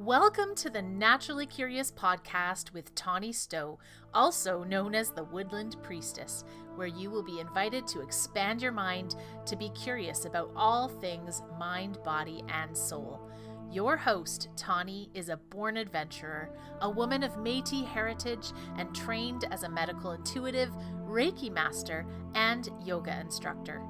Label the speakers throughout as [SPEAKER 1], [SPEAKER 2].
[SPEAKER 1] Welcome to the Naturally Curious podcast with Tawny Stowe, also known as the Woodland Priestess, where you will be invited to expand your mind to be curious about all things mind, body, and soul. Your host, Tawny, is a born adventurer, a woman of Metis heritage, and trained as a medical intuitive, Reiki master, and yoga instructor.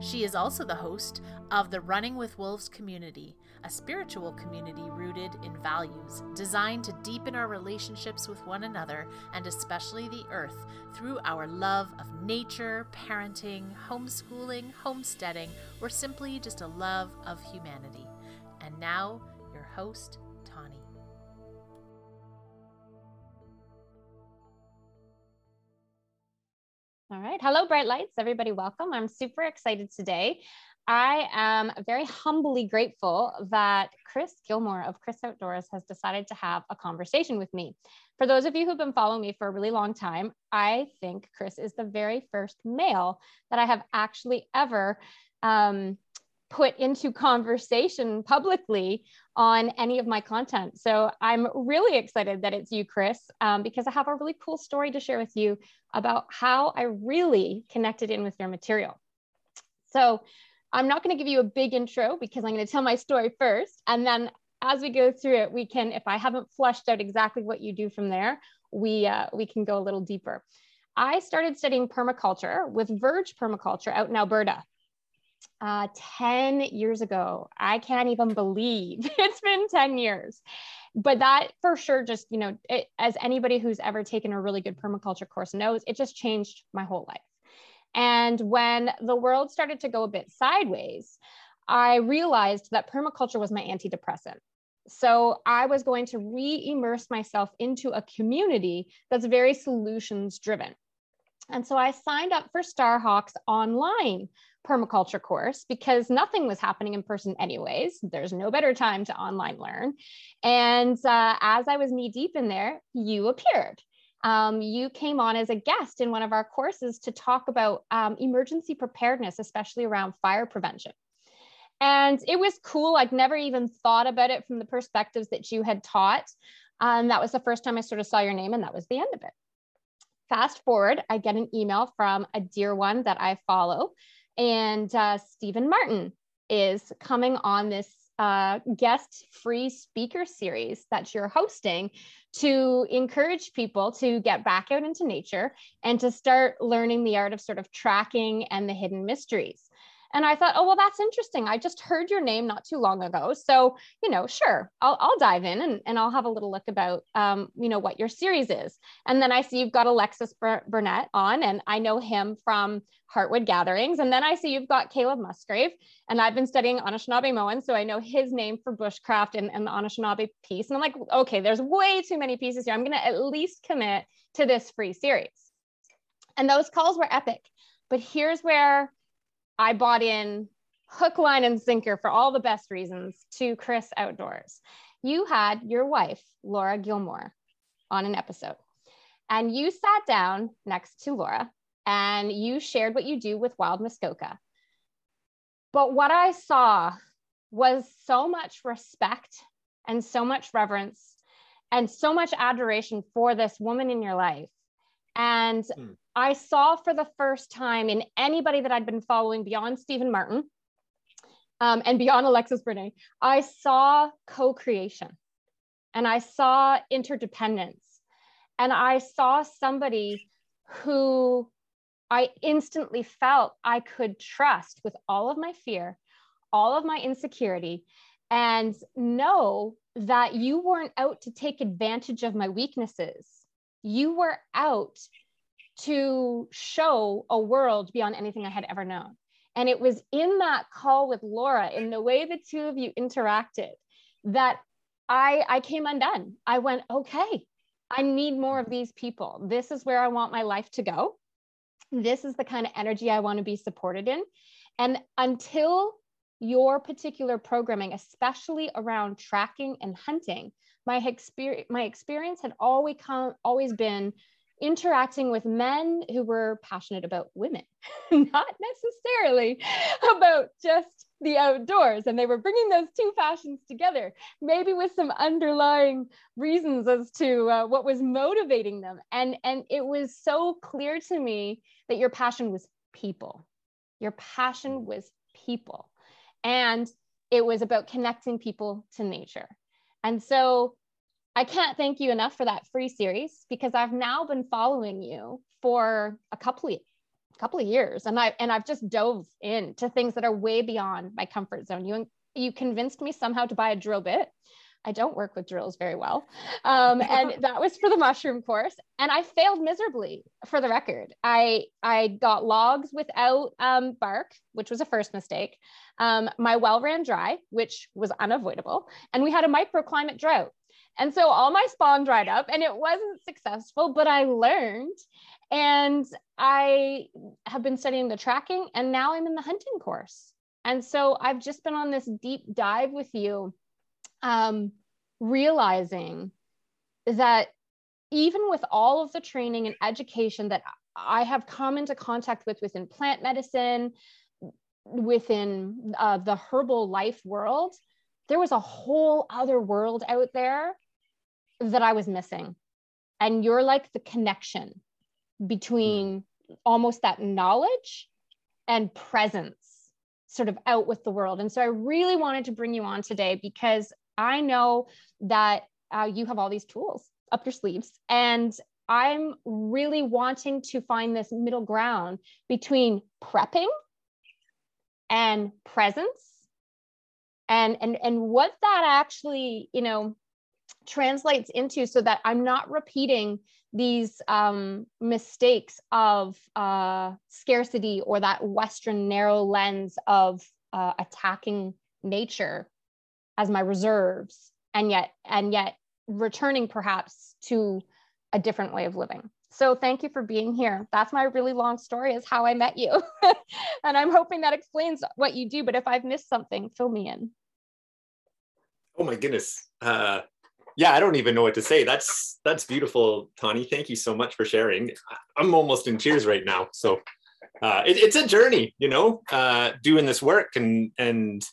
[SPEAKER 1] She is also the host of the Running with Wolves community, a spiritual community rooted in values, designed to deepen our relationships with one another and especially the earth through our love of nature, parenting, homeschooling, homesteading, or simply just a love of humanity. And now, your host,
[SPEAKER 2] All right. Hello, Bright Lights. Everybody, welcome. I'm super excited today. I am very humbly grateful that Chris Gilmore of Chris Outdoors has decided to have a conversation with me. For those of you who've been following me for a really long time, I think Chris is the very first male that I have actually ever um, put into conversation publicly on any of my content. So I'm really excited that it's you, Chris, um, because I have a really cool story to share with you about how I really connected in with your material. So I'm not going to give you a big intro because I'm going to tell my story first. And then as we go through it, we can, if I haven't fleshed out exactly what you do from there, we, uh, we can go a little deeper. I started studying permaculture with Verge Permaculture out in Alberta. Uh, 10 years ago. I can't even believe it's been 10 years. But that for sure, just, you know, it, as anybody who's ever taken a really good permaculture course knows, it just changed my whole life. And when the world started to go a bit sideways, I realized that permaculture was my antidepressant. So I was going to re immerse myself into a community that's very solutions driven. And so I signed up for Starhawk's online permaculture course because nothing was happening in person, anyways. There's no better time to online learn. And uh, as I was knee deep in there, you appeared um, you came on as a guest in one of our courses to talk about um, emergency preparedness, especially around fire prevention. And it was cool. I'd never even thought about it from the perspectives that you had taught. Um, that was the first time I sort of saw your name, and that was the end of it. Fast forward, I get an email from a dear one that I follow, and uh, Stephen Martin is coming on this uh, guest free speaker series that you're hosting to encourage people to get back out into nature and to start learning the art of sort of tracking and the hidden mysteries. And I thought, oh, well, that's interesting. I just heard your name not too long ago. So, you know, sure, I'll, I'll dive in and, and I'll have a little look about, um, you know, what your series is. And then I see you've got Alexis Burnett on, and I know him from Heartwood Gatherings. And then I see you've got Caleb Musgrave, and I've been studying Anishinaabemowin. So I know his name for bushcraft and, and the Anishinaabe piece. And I'm like, okay, there's way too many pieces here. I'm going to at least commit to this free series. And those calls were epic. But here's where I bought in hook, line, and sinker for all the best reasons to Chris Outdoors. You had your wife, Laura Gilmore, on an episode, and you sat down next to Laura and you shared what you do with Wild Muskoka. But what I saw was so much respect and so much reverence and so much adoration for this woman in your life. And mm. I saw for the first time in anybody that I'd been following beyond Stephen Martin um, and beyond Alexis Burnett, I saw co creation and I saw interdependence. And I saw somebody who I instantly felt I could trust with all of my fear, all of my insecurity, and know that you weren't out to take advantage of my weaknesses. You were out to show a world beyond anything I had ever known. And it was in that call with Laura, in the way the two of you interacted, that I, I came undone. I went, okay, I need more of these people. This is where I want my life to go. This is the kind of energy I want to be supported in. And until your particular programming, especially around tracking and hunting, my experience, my experience had always come, always been interacting with men who were passionate about women, not necessarily about just the outdoors. And they were bringing those two passions together, maybe with some underlying reasons as to uh, what was motivating them. And, and it was so clear to me that your passion was people. Your passion was people. And it was about connecting people to nature. And so I can't thank you enough for that free series because I've now been following you for a couple of a couple of years and I and I've just dove into things that are way beyond my comfort zone. You you convinced me somehow to buy a drill bit. I don't work with drills very well. Um, and that was for the mushroom course. And I failed miserably for the record. I, I got logs without um, bark, which was a first mistake. Um, my well ran dry, which was unavoidable. And we had a microclimate drought. And so all my spawn dried up and it wasn't successful, but I learned and I have been studying the tracking and now I'm in the hunting course. And so I've just been on this deep dive with you, um, realizing that even with all of the training and education that I have come into contact with within plant medicine, within uh, the herbal life world, there was a whole other world out there that I was missing. And you're like the connection between almost that knowledge and presence sort of out with the world. And so I really wanted to bring you on today because I know that uh, you have all these tools up your sleeves. And I'm really wanting to find this middle ground between prepping and presence and and and what that actually you know translates into so that I'm not repeating these um, mistakes of uh, scarcity or that Western narrow lens of uh, attacking nature as my reserves and yet and yet returning perhaps to a different way of living. So thank you for being here. That's my really long story is how I met you. and I'm hoping that explains what you do, but if I've missed something, fill me in.
[SPEAKER 3] Oh my goodness. Uh, yeah, I don't even know what to say. That's that's beautiful, Tawny Thank you so much for sharing. I'm almost in tears right now. So uh, it, it's a journey, you know, uh, doing this work and and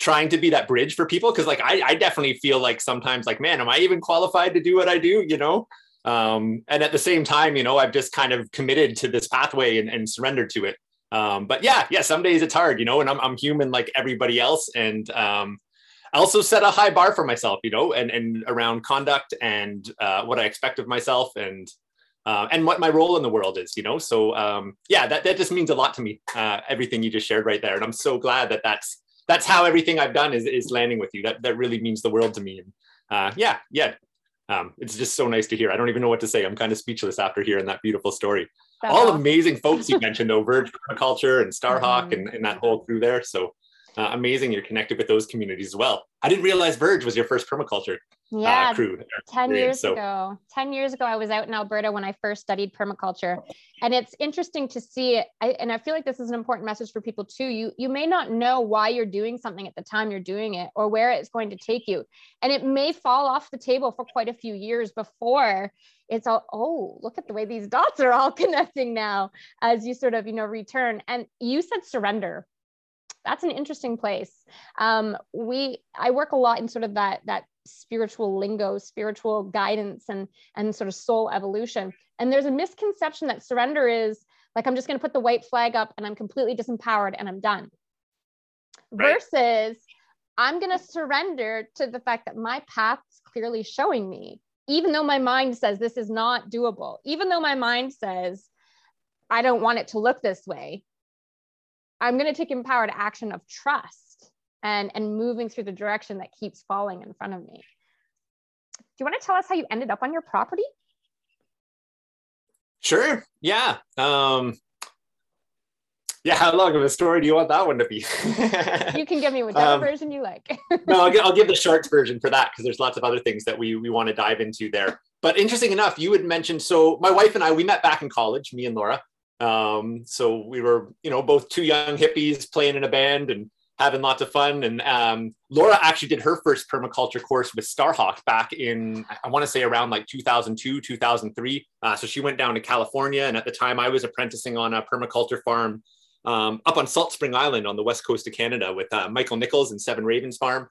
[SPEAKER 3] trying to be that bridge for people. Because like I, I definitely feel like sometimes like, man, am I even qualified to do what I do? You know. Um, and at the same time, you know, I've just kind of committed to this pathway and, and surrendered to it. Um, but yeah, yeah, some days it's hard, you know, and I'm, I'm human like everybody else. And um, I also set a high bar for myself, you know, and and around conduct and uh, what I expect of myself and uh, and what my role in the world is, you know. So um, yeah, that that just means a lot to me. Uh, everything you just shared right there, and I'm so glad that that's that's how everything I've done is is landing with you. That that really means the world to me. And uh, yeah, yeah, um, it's just so nice to hear. I don't even know what to say. I'm kind of speechless after hearing that beautiful story. That's All awesome. amazing folks you mentioned, over Culture and Starhawk mm-hmm. and, and that whole crew there. So uh, amazing you're connected with those communities as well. I didn't realize Verge was your first permaculture uh, yeah, uh, crew.
[SPEAKER 2] 10 years so. ago. 10 years ago, I was out in Alberta when I first studied permaculture. And it's interesting to see it. I, and I feel like this is an important message for people too. You, you may not know why you're doing something at the time you're doing it or where it's going to take you. And it may fall off the table for quite a few years before it's all, oh, look at the way these dots are all connecting now as you sort of, you know, return. And you said surrender that's an interesting place. Um, we I work a lot in sort of that that spiritual lingo, spiritual guidance, and and sort of soul evolution. And there's a misconception that surrender is like I'm just going to put the white flag up and I'm completely disempowered and I'm done. Right. Versus I'm going to surrender to the fact that my path's clearly showing me, even though my mind says this is not doable, even though my mind says I don't want it to look this way. I'm going to take empowered action of trust and, and moving through the direction that keeps falling in front of me. Do you want to tell us how you ended up on your property?
[SPEAKER 3] Sure. Yeah. Um, yeah. How long of a story do you want that one to be?
[SPEAKER 2] you can give me whatever um, version you like.
[SPEAKER 3] no, I'll, I'll give the sharks version for that because there's lots of other things that we, we want to dive into there. But interesting enough, you had mentioned so my wife and I, we met back in college, me and Laura. Um, so we were, you know, both two young hippies playing in a band and having lots of fun. And um, Laura actually did her first permaculture course with Starhawk back in, I want to say around like 2002, 2003. Uh, so she went down to California. And at the time I was apprenticing on a permaculture farm um, up on Salt Spring Island on the west coast of Canada with uh, Michael Nickels and Seven Ravens Farm.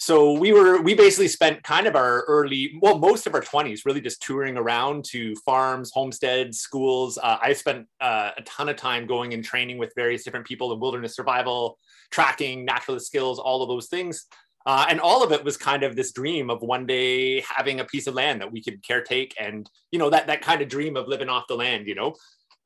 [SPEAKER 3] So we were we basically spent kind of our early, well, most of our 20s really just touring around to farms, homesteads, schools. Uh, I spent uh, a ton of time going and training with various different people in wilderness survival, tracking, naturalist skills, all of those things. Uh, and all of it was kind of this dream of one day having a piece of land that we could caretake and you know that that kind of dream of living off the land you know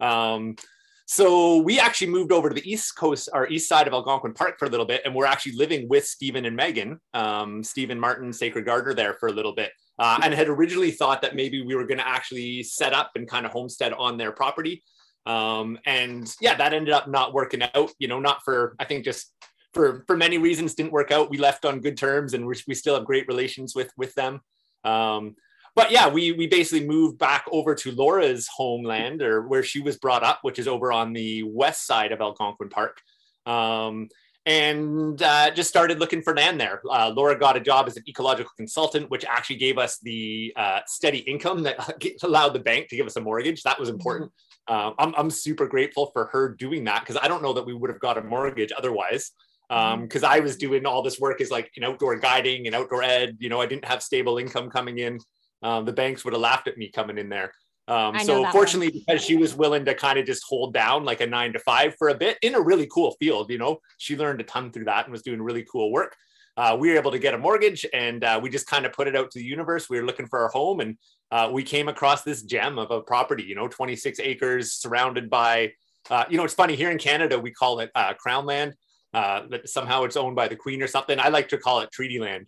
[SPEAKER 3] um, so we actually moved over to the east coast or east side of Algonquin Park for a little bit, and we're actually living with Stephen and Megan, um, Stephen Martin, Sacred Gardener, there for a little bit, uh, and had originally thought that maybe we were going to actually set up and kind of homestead on their property. Um, and yeah, that ended up not working out. You know, not for I think just for for many reasons didn't work out. We left on good terms, and we we still have great relations with with them. Um, but yeah, we we basically moved back over to Laura's homeland or where she was brought up, which is over on the west side of Algonquin Park. Um, and uh, just started looking for land there. Uh, Laura got a job as an ecological consultant, which actually gave us the uh, steady income that allowed the bank to give us a mortgage. That was important. Uh, I'm, I'm super grateful for her doing that because I don't know that we would have got a mortgage otherwise. Because um, I was doing all this work as like an outdoor guiding and outdoor ed. You know, I didn't have stable income coming in um, the banks would have laughed at me coming in there. Um, so fortunately, one. because she was willing to kind of just hold down like a nine to five for a bit in a really cool field, you know, she learned a ton through that and was doing really cool work. Uh, we were able to get a mortgage and uh, we just kind of put it out to the universe. We were looking for our home and uh, we came across this gem of a property, you know, 26 acres surrounded by, uh, you know, it's funny here in Canada, we call it uh, crown land. Uh, that somehow it's owned by the queen or something. I like to call it treaty land.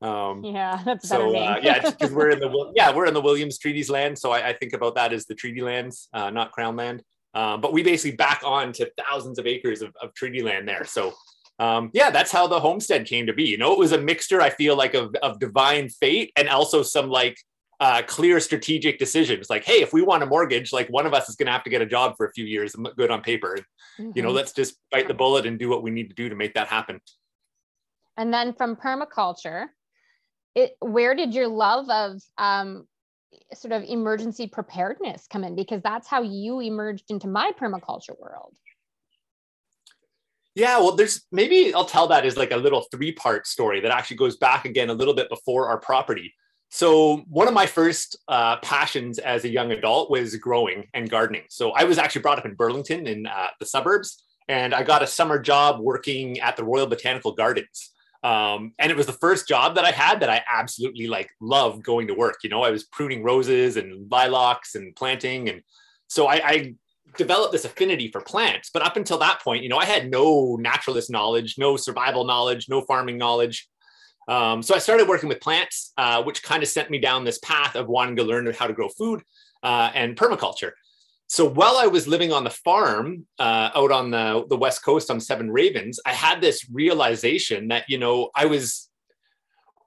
[SPEAKER 2] Um, yeah, that's so
[SPEAKER 3] uh, yeah, because we're in the yeah we're in the Williams Treaties land, so I, I think about that as the treaty lands, uh, not crown land. Uh, but we basically back on to thousands of acres of, of treaty land there. So um, yeah, that's how the homestead came to be. You know, it was a mixture. I feel like of of divine fate and also some like uh, clear strategic decisions. Like, hey, if we want a mortgage, like one of us is going to have to get a job for a few years, good on paper. Mm-hmm. You know, mm-hmm. let's just bite the bullet and do what we need to do to make that happen.
[SPEAKER 2] And then from permaculture, it, where did your love of um, sort of emergency preparedness come in? Because that's how you emerged into my permaculture world.
[SPEAKER 3] Yeah, well, there's maybe I'll tell that as like a little three part story that actually goes back again a little bit before our property. So, one of my first uh, passions as a young adult was growing and gardening. So, I was actually brought up in Burlington in uh, the suburbs, and I got a summer job working at the Royal Botanical Gardens. Um, and it was the first job that I had that I absolutely like loved going to work. You know, I was pruning roses and lilacs and planting. And so I, I developed this affinity for plants. But up until that point, you know, I had no naturalist knowledge, no survival knowledge, no farming knowledge. Um, so I started working with plants, uh, which kind of sent me down this path of wanting to learn how to grow food uh, and permaculture so while I was living on the farm uh, out on the, the West Coast on Seven Ravens, I had this realization that, you know, I was,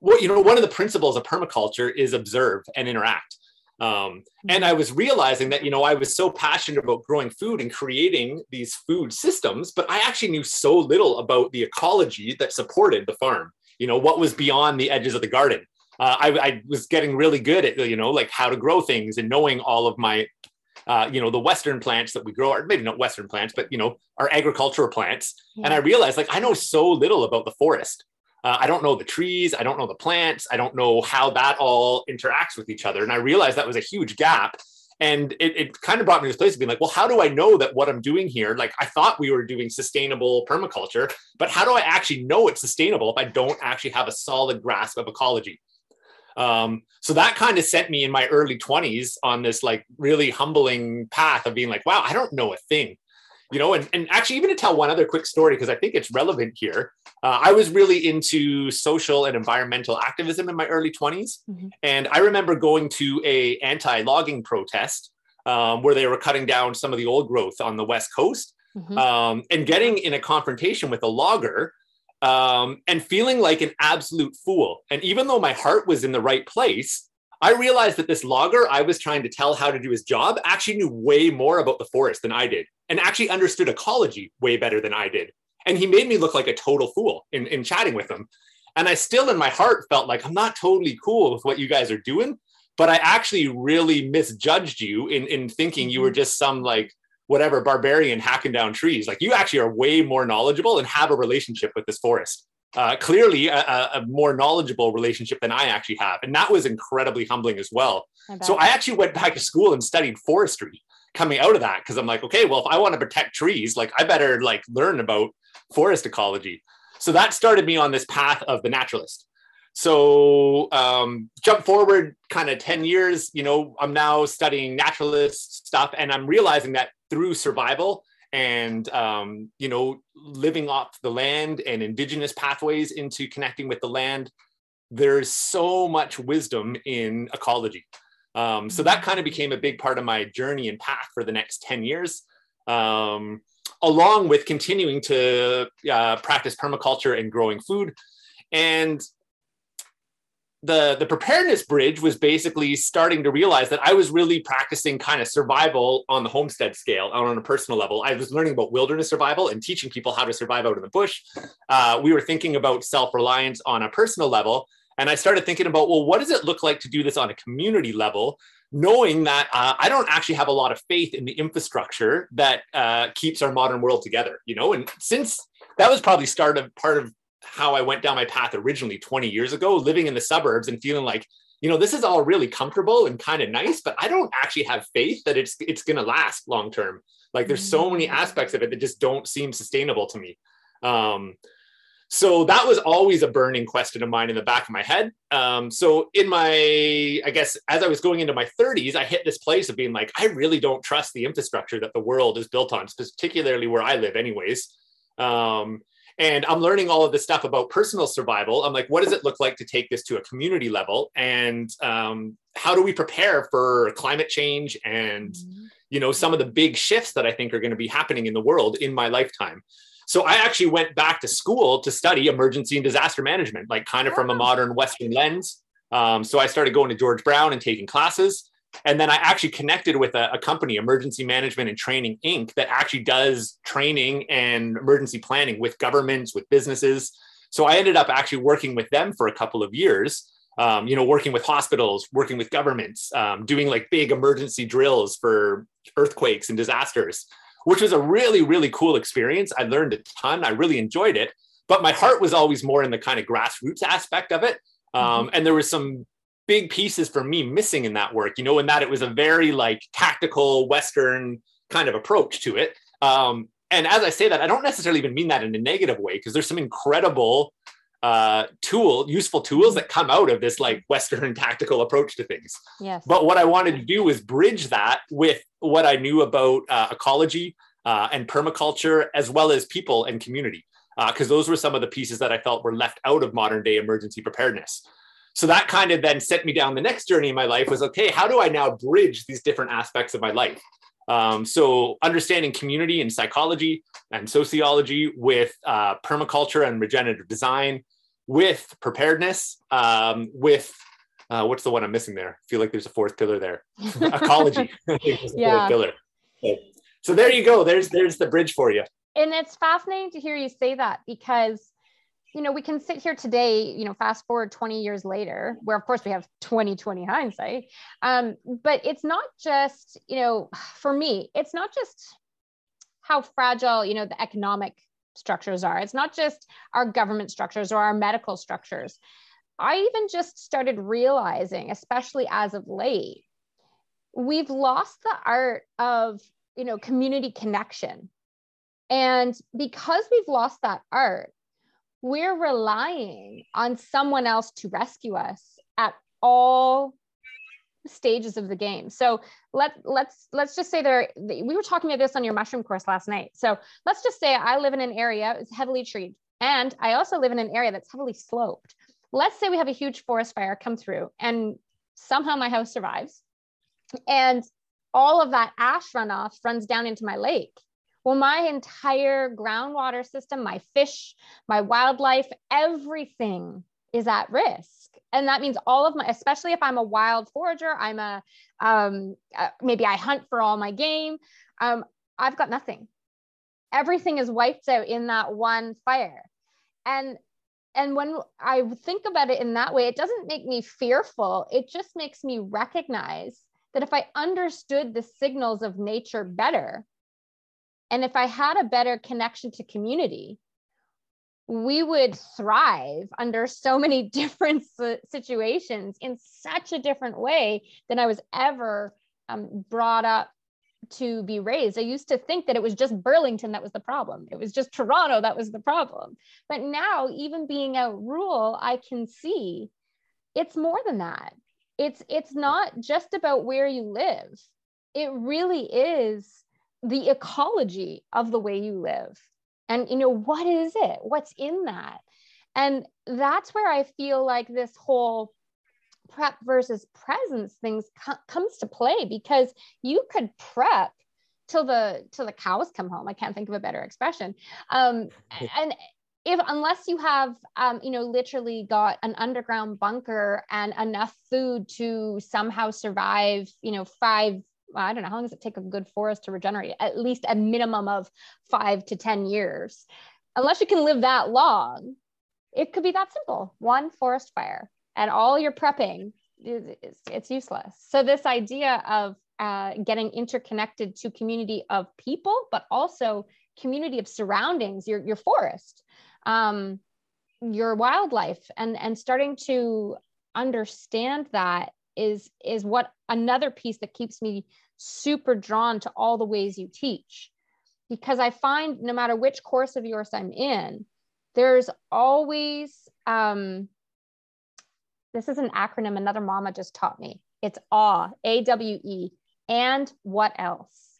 [SPEAKER 3] well, you know, one of the principles of permaculture is observe and interact. Um, and I was realizing that, you know, I was so passionate about growing food and creating these food systems, but I actually knew so little about the ecology that supported the farm, you know, what was beyond the edges of the garden. Uh, I, I, was getting really good at you know like how to grow things and knowing all of my uh, you know, the Western plants that we grow, or maybe not Western plants, but, you know, our agricultural plants. Yeah. And I realized like I know so little about the forest. Uh, I don't know the trees. I don't know the plants. I don't know how that all interacts with each other. And I realized that was a huge gap. And it, it kind of brought me to this place of being like, well, how do I know that what I'm doing here? Like, I thought we were doing sustainable permaculture, but how do I actually know it's sustainable if I don't actually have a solid grasp of ecology? Um, so that kind of sent me in my early 20s on this like really humbling path of being like, wow, I don't know a thing. You know, and, and actually, even to tell one other quick story, because I think it's relevant here, uh, I was really into social and environmental activism in my early 20s. Mm-hmm. And I remember going to a anti-logging protest um, where they were cutting down some of the old growth on the West Coast mm-hmm. um, and getting in a confrontation with a logger um, and feeling like an absolute fool. And even though my heart was in the right place, I realized that this logger I was trying to tell how to do his job actually knew way more about the forest than I did and actually understood ecology way better than I did. And he made me look like a total fool in, in chatting with him. And I still in my heart felt like I'm not totally cool with what you guys are doing, but I actually really misjudged you in, in thinking you were mm-hmm. just some like whatever barbarian hacking down trees. Like you actually are way more knowledgeable and have a relationship with this forest. Uh, clearly a, a, more knowledgeable relationship than I actually have. And that was incredibly humbling as well. I so I actually went back to school and studied forestry coming out of that because I'm like, okay, well, if I want to protect trees, like I better like learn about forest ecology. So that started me on this path of the naturalist. So um, jump forward kind of 10 years, you know, I'm now studying naturalist stuff and I'm realizing that through survival and, um, you know, living off the land and indigenous pathways into connecting with the land, there's so much wisdom in ecology. Um, so that kind of became a big part of my journey and path for the next 10 years. Um, along with continuing to uh, practice permaculture and growing food. And the the preparedness bridge was basically starting to realize that I was really practicing kind of survival on the homestead scale, on a personal level. I was learning about wilderness survival and teaching people how to survive out in the bush. Uh, we were thinking about self reliance on a personal level, and I started thinking about well, what does it look like to do this on a community level? Knowing that uh, I don't actually have a lot of faith in the infrastructure that uh, keeps our modern world together, you know, and since that was probably start of part of how I went down my path originally 20 years ago, living in the suburbs and feeling like, you know, this is all really comfortable and kind of nice, but I don't actually have faith that it's it's going to last long term. Like there's so many mm. aspects of it that just don't seem sustainable to me. Um, so that was always a burning question of mine in the back of my head. Um, so in my, I guess, as I was going into my 30s, I hit this place of being like, I really don't trust the infrastructure that the world is built on, particularly where I live, anyways. Um, and I'm learning all of this stuff about personal survival. I'm like, what does it look like to take this to a community level? And um, how do we prepare for climate change and, mm-hmm. you know, some of the big shifts that I think are going to be happening in the world in my lifetime? So I actually went back to school to study emergency and disaster management, like kind of from a modern Western lens. Um, so I started going to George Brown and taking classes. And then I actually connected with a, a, company, Emergency Management and Training Inc., that actually does training and emergency planning with governments, with businesses. So I ended up actually working with them for a couple of years. Um, you know, working with hospitals, working with governments, um, doing like big emergency drills for earthquakes and disasters, which was a really, really cool experience. I learned a ton. I really enjoyed it, but my heart was always more in the kind of grassroots aspect of it. Um, mm-hmm. And there was some big pieces for me missing in that work, you know, in that it was a very like tactical Western kind of approach to it. Um, and as I say that, I don't necessarily even mean that in a negative way, because there's some incredible uh, tool, useful tools that come out of this like Western tactical approach to things.
[SPEAKER 2] Yes.
[SPEAKER 3] But what I wanted to do was bridge that with what I knew about uh, ecology uh, and permaculture, as well as people and community, because uh, those were some of the pieces that I felt were left out of modern day emergency preparedness so that kind of then set me down the next journey in my life was okay how do i now bridge these different aspects of my life? Um, so understanding community and psychology and sociology with uh, permaculture and regenerative design with preparedness um, with uh, what's the one i'm missing there? I feel like there's a fourth pillar there. Ecology.
[SPEAKER 2] Yeah.
[SPEAKER 3] pillar. So, so there you go. There's there's the bridge for you.
[SPEAKER 2] And it's fascinating to hear you say that because you know, we can sit here today, you know, fast forward 20 years later, where of course we have 2020 hindsight. Um, but it's not just, you know, for me, it's not just how fragile, you know, the economic structures are. It's not just our government structures or our medical structures. I even just started realizing, especially as of late, we've lost the art of, you know, community connection. And because we've lost that art, we're relying on someone else to rescue us at all stages of the game. So let let's let's just say there we were talking about this on your mushroom course last night. So let's just say I live in an area it's heavily treed and I also live in an area that's heavily sloped. Let's say we have a huge forest fire come through and somehow my house survives and all of that ash runoff runs down into my lake. Well, my entire groundwater system, my fish, my wildlife, everything is at risk. And that means all of my, especially if I'm a wild forager, I'm a, um, uh, maybe I hunt for all my game, um, I've got nothing. everything is wiped out in that one fire and and when i think about it in that way it doesn't make me fearful it just makes me recognize that if i understood the signals of nature better and if i had a better connection to community we would thrive under so many different situations in such a different way than I was ever um, brought up to be raised. I used to think that it was just Burlington that was the problem. It was just Toronto that was the problem. But now, even being out rural, I can see it's more than that. It's it's not just about where you live. It really is the ecology of the way you live. And you know what is it? What's in that? And that's where i feel like this whole prep versus presence things co- comes to play because you could prep till the till the cows come home. I can't think of a better expression. Um, and if unless you have um, you know literally got an underground bunker and enough food to somehow survive you know five I don't know, how long does it take a good forest to regenerate? At least a minimum of five to 10 years. Unless you can live that long, it could be that simple one forest fire, and all your prepping is, it's useless. So, this idea of uh, getting interconnected to community of people, but also community of surroundings, your, your forest, um, your wildlife, and, and starting to understand that is is what another piece that keeps me super drawn to all the ways you teach. Because i find no matter which course of yours i'm in there's always um, this is an acronym another mama just taught me. It's awe a-w-e and what else?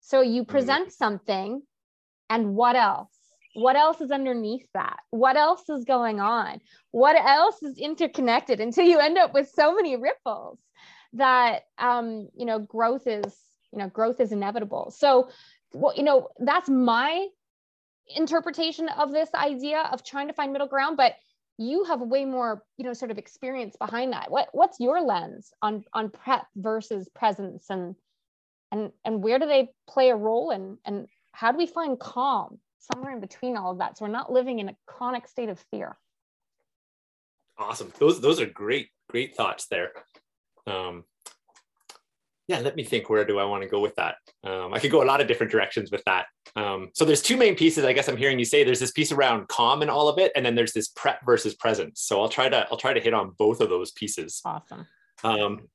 [SPEAKER 2] So you mm-hmm. present something and what else what else is underneath that? What else is going on? What else is interconnected? Until you end up with so many ripples that um, you know growth is you know growth is inevitable. So well you know that's my interpretation of this idea of trying to find middle ground but you have way more you know sort of experience behind that. What what's your lens on on prep versus presence and and and where do they play a role and and how do we find calm somewhere in between all of that. So we're not living in a chronic state of fear.
[SPEAKER 3] Awesome. Those those are great, great thoughts there. Um, yeah, let me think. Where do I want to go with that? Um, I could go a lot of different directions with that. Um, so there's two main pieces. I guess I'm hearing you say there's this piece around calm and all of it, and then there's this prep versus presence. So I'll try to I'll try to hit on both of those pieces.
[SPEAKER 2] Awesome.
[SPEAKER 3] Um,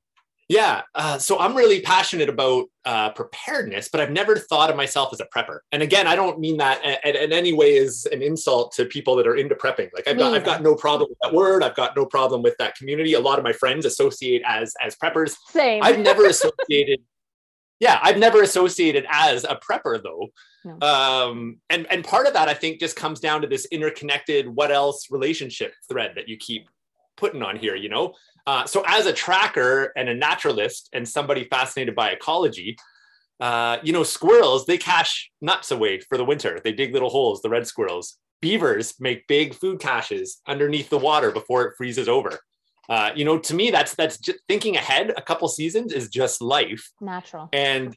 [SPEAKER 3] yeah. Uh, so I'm really passionate about uh, preparedness, but I've never thought of myself as a prepper. And again, I don't mean that in any way as an insult to people that are into prepping. Like I've got, I've got no problem with that word. I've got no problem with that community. A lot of my friends associate as as preppers.
[SPEAKER 2] Same.
[SPEAKER 3] I've never associated. yeah, I've never associated as a prepper though. No. Um, and and part of that I think just comes down to this interconnected what else relationship thread that you keep putting on here. You know, uh, so, as a tracker and a naturalist and somebody fascinated by ecology, uh, you know, squirrels, they cache nuts away for the winter. They dig little holes, the red squirrels. Beavers make big food caches underneath the water before it freezes over. Uh, you know, to me, that's that's just thinking ahead a couple seasons is just life.
[SPEAKER 2] Natural.
[SPEAKER 3] And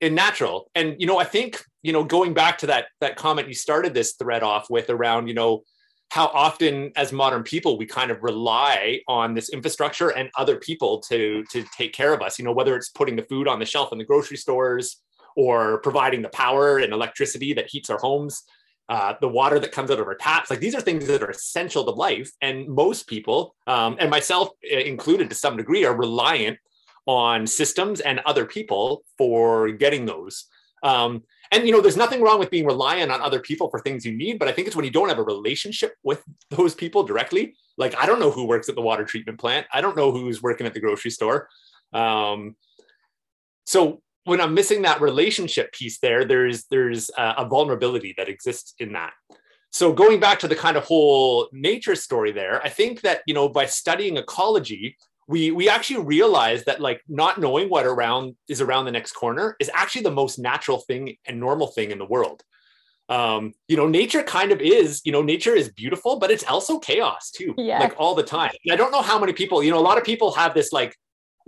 [SPEAKER 3] in natural. And you know, I think, you know, going back to that that comment you started this thread off with around, you know, how often as modern people we kind of rely on this infrastructure and other people to to take care of us you know whether it's putting the food on the shelf in the grocery stores or providing the power and electricity that heats our homes uh, the water that comes out of our taps. Like these are things that are essential to life and most people um, and myself uh, included to some degree are reliant on systems and other people for getting those. Um, and you know there's nothing wrong with being reliant on other people for things you need but i think it's when you don't have a relationship with those people directly like i don't know who works at the water treatment plant. I don't know who's working at the grocery store. Um, so when i'm missing that relationship piece there there's there's a, a vulnerability that exists in that. So going back to the kind of whole nature story there i think that you know by studying ecology we we actually realize that like not knowing what around is around the next corner is actually the most natural thing and normal thing in the world um you know nature kind of is you know nature is beautiful but it's also chaos too
[SPEAKER 2] yeah.
[SPEAKER 3] like all the time and i don't know how many people you know a lot of people have this like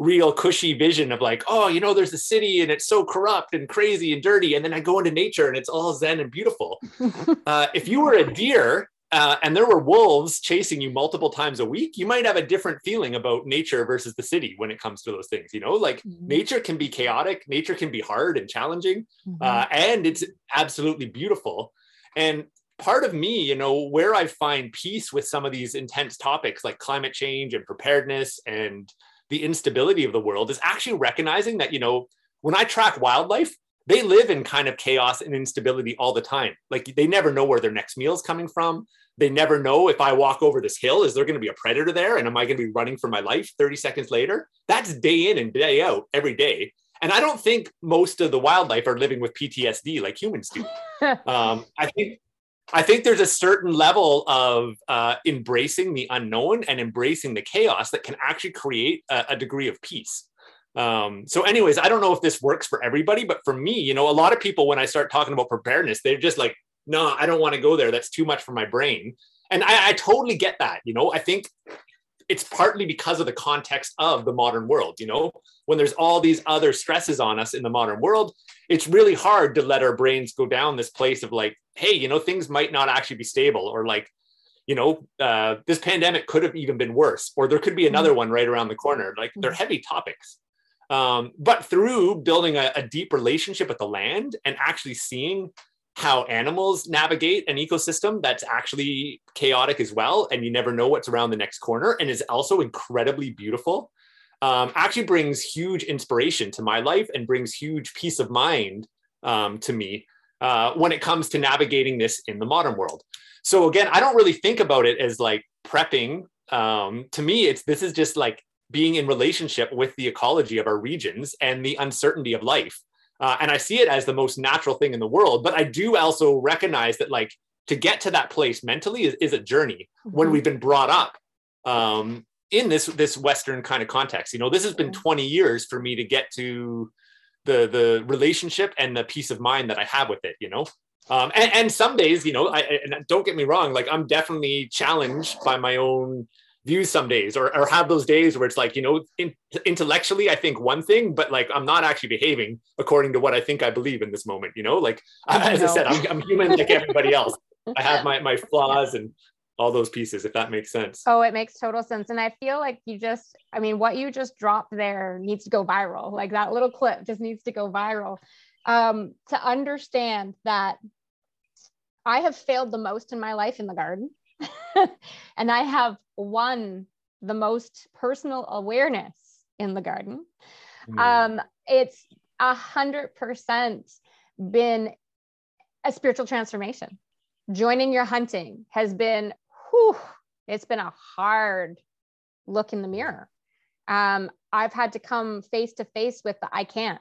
[SPEAKER 3] real cushy vision of like, oh, you know, there's a city and it's so corrupt and crazy and dirty. And then I go into nature and it's all zen and beautiful. uh, if you were a deer uh, and there were wolves chasing you multiple times a week, you might have a different feeling about nature versus the city when it comes to those things. You know, like mm-hmm. nature can be chaotic, nature can be hard and challenging, mm-hmm. uh, and it's absolutely beautiful. And part of me, you know, where I find peace with some of these intense topics like climate change and preparedness and the instability of the world is actually recognizing that, you know, when I track wildlife, they live in kind of chaos and instability all the time. Like they never know where their next meal is coming from. They never know if I walk over this hill, is there going to be a predator there? And am I going to be running for my life 30 seconds later? That's day in and day out every day. And I don't think most of the wildlife are living with PTSD like humans do. um, I think I think there's a certain level of uh, embracing the unknown and embracing the chaos that can actually create a, a degree of peace. Um, so, anyways, I don't know if this works for everybody, but for me, you know, a lot of people, when I start talking about preparedness, they're just like, no, I don't want to go there. That's too much for my brain. And I, I totally get that. You know, I think it's partly because of the context of the modern world. You know, when there's all these other stresses on us in the modern world, it's really hard to let our brains go down this place of like, hey, you know, things might not actually be stable or like, you know, uh, this pandemic could have even been worse, or there could be another mm-hmm. one right around the corner. Like they're heavy topics. Um, but through building a, a deep relationship with the land and actually seeing how animals navigate an ecosystem that's actually chaotic as well, and you never know what's around the next corner, and is also incredibly beautiful, um, actually brings huge inspiration to my life and brings huge peace of mind um, to me uh, when it comes to navigating this in the modern world. So again, I don't really think about it as like prepping. Um, to me, it's this is just like being in relationship with the ecology of our regions and the uncertainty of life. Uh, and I see it as the most natural thing in the world. But I do also recognize that, like, to get to that place mentally is, is a journey mm-hmm. when we've been brought up um, in this this Western kind of context. You know, this has been 20 years for me to get to the the relationship and the peace of mind that I have with it. You know, um, and, and some days, you know, I, and don't get me wrong, like I'm definitely challenged by my own views some days or, or have those days where it's like you know in, intellectually i think one thing but like i'm not actually behaving according to what i think i believe in this moment you know? Like I as know. i said I'm, I'm human like everybody else. I have my, my flaws and all those pieces if that makes sense.
[SPEAKER 2] Oh it makes total sense. And i feel like you just i mean what you just dropped there needs to go viral. Like that little clip just needs to go viral. Um, to understand that i have failed the most in my life in the garden. And I have won the most personal awareness in the garden. Mm. Um, it's a hundred percent been a spiritual transformation. Joining your hunting has been, whew, it's been a hard look in the mirror. Um, I've had to come face to face with the I can't.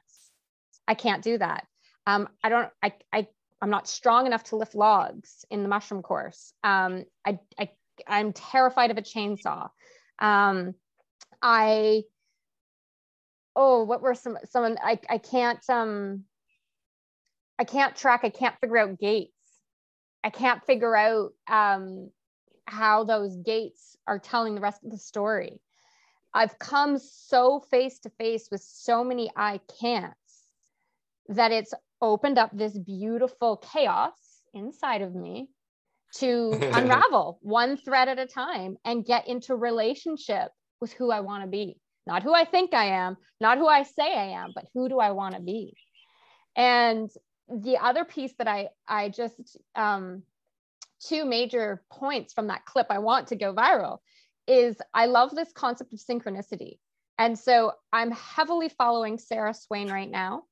[SPEAKER 2] I can't do that. Um, I don't, I, I I'm not strong enough to lift logs in the mushroom course. Um, I, I, I'm terrified of a chainsaw. Um, I, oh, what were some, someone I, I can't, um, I can't track, I can't figure out gaits. I can't figure out, um, how those gaits are telling the rest of the story. I've come so face to face with so many I can'ts that it's opened up this beautiful chaos inside of me to unravel one thread at a time and get into relationship with who I want to be. Not who I think I am, not who I say I am, but who do I want to be? And the other piece that I I just um two major points from that clip I want to go viral is I love this concept of synchronicity. And so I'm heavily following Sarah Swain right now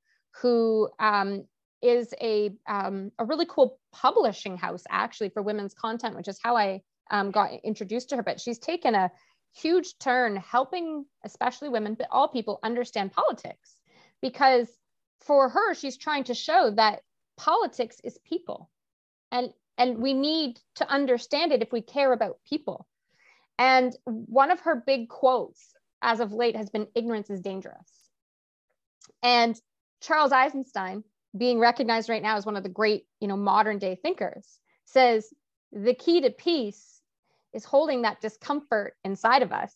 [SPEAKER 2] who um, is a, um, a really cool publishing house actually for women's content, which is how I um, got introduced to her. But she's taken a huge turn helping, especially women, but all people understand politics because for her, she's trying to show that politics is people. And, and we need to understand it if we care about people. And one of her big quotes as of late has been ignorance is dangerous. And Charles Eisenstein, being recognized right now as one of the great, you know, modern day thinkers, says the key to peace is holding that discomfort inside of us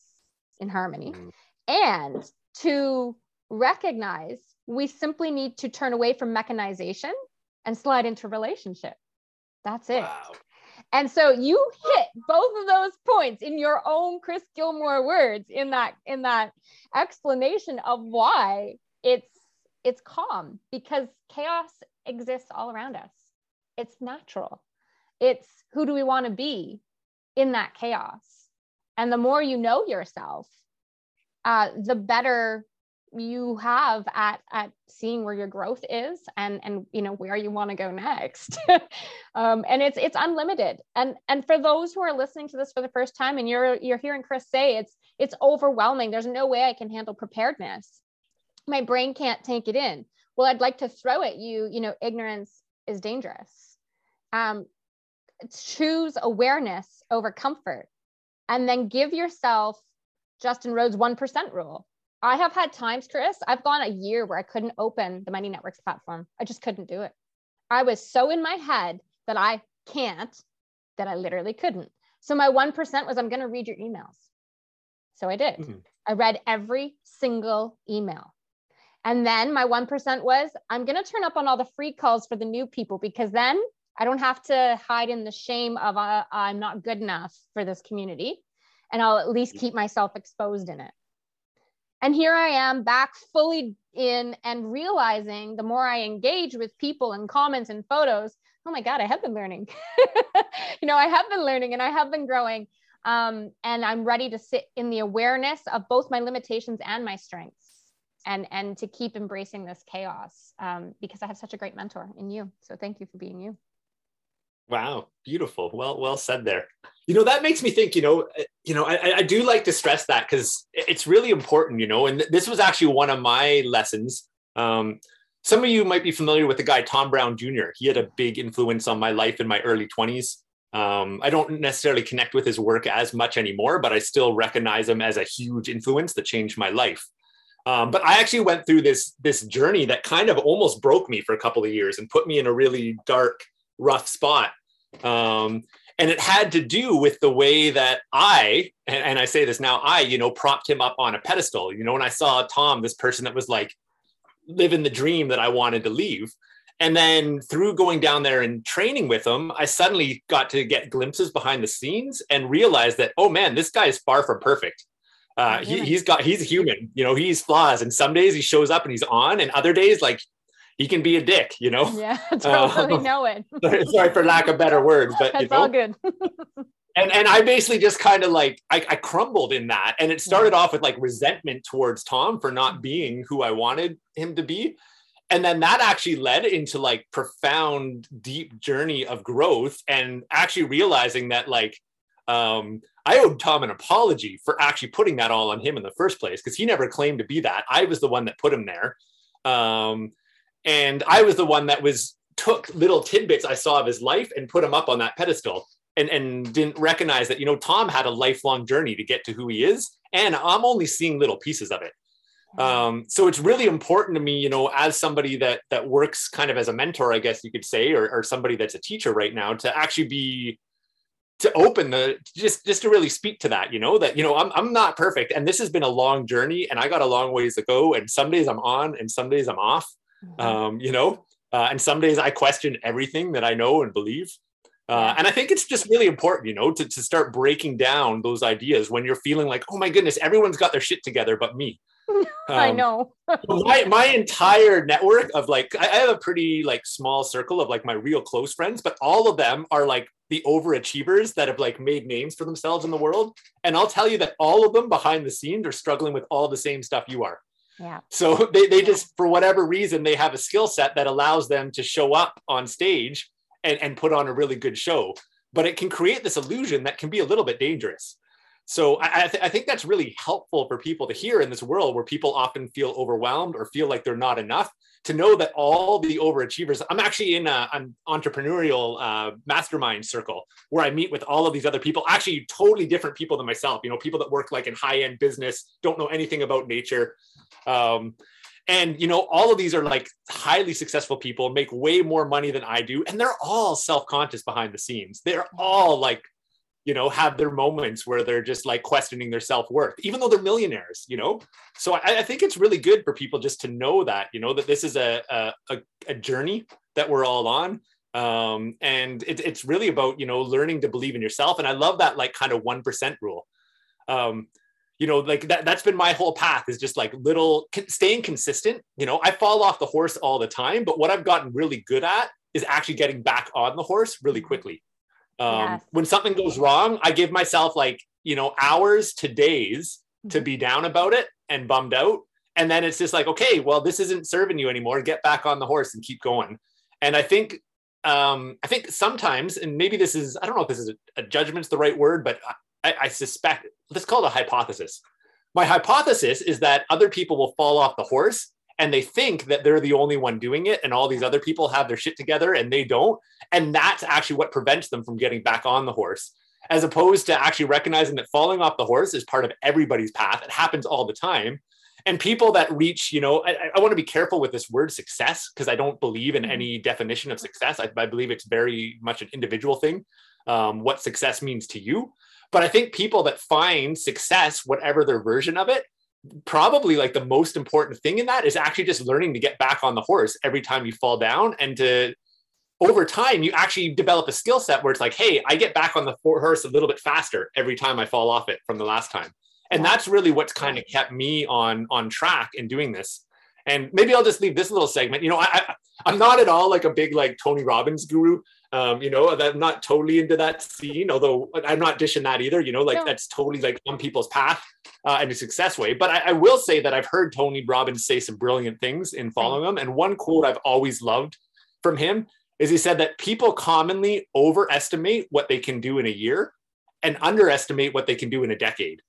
[SPEAKER 2] in harmony. Mm. And to recognize we simply need to turn away from mechanization and slide into relationship. That's it. Wow. And so you hit both of those points in your own Chris Gilmore words in that in that explanation of why it's it's calm because chaos exists all around us. It's natural. It's who do we want to be in that chaos? And the more you know yourself, uh, the better you have at at seeing where your growth is and and you know where you want to go next um, and it's it's unlimited and and for those who are listening to this for the first time and you're you're hearing chris say it's it's overwhelming there's no way i can handle preparedness my brain can't take it in well i'd like to throw at you you know ignorance is dangerous um, choose awareness over comfort and then give yourself justin rhodes 1% rule I have had times, Chris, I've gone a year where I couldn't open the Mighty Networks platform. I just couldn't do it. I was so in my head that I can't that I literally couldn't. So my 1% was I'm going to read your emails. So I did. Mm-hmm. I read every single email. And then my 1% was I'm going to turn up on all the free calls for the new people because then I don't have to hide in the shame of uh, I'm not good enough for this community. And I'll at least keep myself exposed in it. And here I am back fully in and realizing the more I engage with people and comments and photos, oh my God, I have been learning. you know, I have been learning and I have been growing. Um, and I'm ready to sit in the awareness of both my limitations and my strengths and and to keep embracing this chaos um, because I have such a great mentor in you. So thank you for being you.
[SPEAKER 3] Wow, beautiful. Well, well said there. You know, that makes me think. You know, eh, you know, I, I do like to stress that because it's really important. You know, and this was actually one of my lessons. Um, some of you might be familiar with the guy Tom Brown Jr. He had a big influence on my life in my early twenties. Um, I don't necessarily connect with his work as much anymore, but I still recognize him as a huge influence that changed my life. Um, but I actually went through this this journey that kind of almost broke me for a couple of years and put me in a really dark, rough spot. Um, and it had to do with the way that I, and, and, I say this now, I, you know, propped him up on a pedestal. You know, when I saw Tom, this person that was like living the dream that I wanted to leave. And then through going down there and training with him, I suddenly got to get glimpses behind the scenes and realized that, oh man, this guy is far from perfect. Uh, he, he's got, he's human, you know, he's flaws. And some days he shows up and he's on, and other days, like he can be a dick, you know?
[SPEAKER 2] Yeah, totally uh, know it.
[SPEAKER 3] sorry for lack of better words, but
[SPEAKER 2] That's
[SPEAKER 3] you know?
[SPEAKER 2] all good.
[SPEAKER 3] and and I basically just kind of like I, I, crumbled in that. And it started off with like resentment towards Tom for not being who I wanted him to be. And then that actually led into like profound, deep journey of growth and actually realizing that like um, I owed Tom an apology for actually putting that all on him in the first place because he never claimed to be that. I was the one that put him there. Um, and I was the one that was took little tidbits I saw of his life and put him up on that pedestal and, and didn't recognize that, you know, Tom had a lifelong journey to get to who he is. And I'm only seeing little pieces of it. Um, so it's really important to me, you know, as somebody that that works kind of as a mentor, I guess you could say, or, or somebody that's a teacher right now, to actually be to open the just just to really speak to that, you know, that you know, I'm I'm not perfect, and this has been a long journey, and I got a long ways to go, and some days I'm on, and some days I'm off, Mm-hmm. um, you know uh, and some days i question everything that i know and believe. Uh, and i think it's just really important you know to, to start breaking down those ideas when you're feeling like oh my goodness everyone's got their shit together but me
[SPEAKER 2] um, i know
[SPEAKER 3] my, my entire network of like I, I have a pretty like small circle of like my real close friends but all of them are like the overachievers that have like made names for themselves in the world and i'll tell you that all of them behind the scenes are struggling with all the same stuff you are
[SPEAKER 2] yeah.
[SPEAKER 3] So they, they just, for whatever reason, they have a skill set that allows them to show up on stage and, and put on a really good show. But it can create this illusion that can be a little bit dangerous. So I, th- I, think that's really helpful for people to hear in this world where people often feel overwhelmed or feel like they're not enough to know that all the overachievers i'm actually in a, an entrepreneurial uh, mastermind circle where i meet with all of these other people actually totally different people than myself you know people that work like in high end business don't know anything about nature. Um, and you know all of these are like highly successful people make way more money than i do and they're all self-conscious behind the scenes. They're all like you know, have their moments where they're just like questioning their self worth, even though they're millionaires, you know? So I, I, think it's really good for people just to know that, you know, that this is a, a, a journey that we're all on. Um, and it, it's really about, you know, learning to believe in yourself. And I love that like kind of 1% rule. Um, you know, like that, that's been my whole path is just like little staying consistent. You know, I fall off the horse all the time, but what I've gotten really good at is actually getting back on the horse really quickly. Um, yes. When something goes wrong, I give myself like, you know, hours to days to mm-hmm. be down about it and bummed out. And then it's just like, okay, well, this isn't serving you anymore. Get back on the horse and keep going. And I think, um, I think sometimes, and maybe this is, I don't know if this is a, a judgment's the right word, but I, I suspect, let's call it a hypothesis. My hypothesis is that other people will fall off the horse and they think that they're the only one doing it and all these other people have their shit together and they don't. And that's actually what prevents them from getting back on the horse as opposed to actually recognizing that falling off the horse is part of everybody's path. It happens all the time. And people that reach you know i, I want to be careful with this word success because i don't believe in mm-hmm. any definition of success. I, I, believe it's very much an individual thing um, what success means to you. But i think people that find success whatever their version of it probably like the most important thing in that is actually just learning to get back on the horse every time you fall down and to over time you actually develop a skill set where it's like hey i get back on the horse a little bit faster every time i fall off it from the last time. And that's really what's kind of kept me on on track in doing this. And maybe i'll just leave this little segment. You know i, I i'm not at all like a big like tony robbins guru um, you know, I'm not totally into that scene, although I'm not dishing that either, you know, like no. that's totally like on people's path uh, in a success way. But I, I, will say that I've heard Tony Robbins say some brilliant things in following him. And one quote I've always loved from him is he said that people commonly overestimate what they can do in a year and underestimate what they can do in a decade.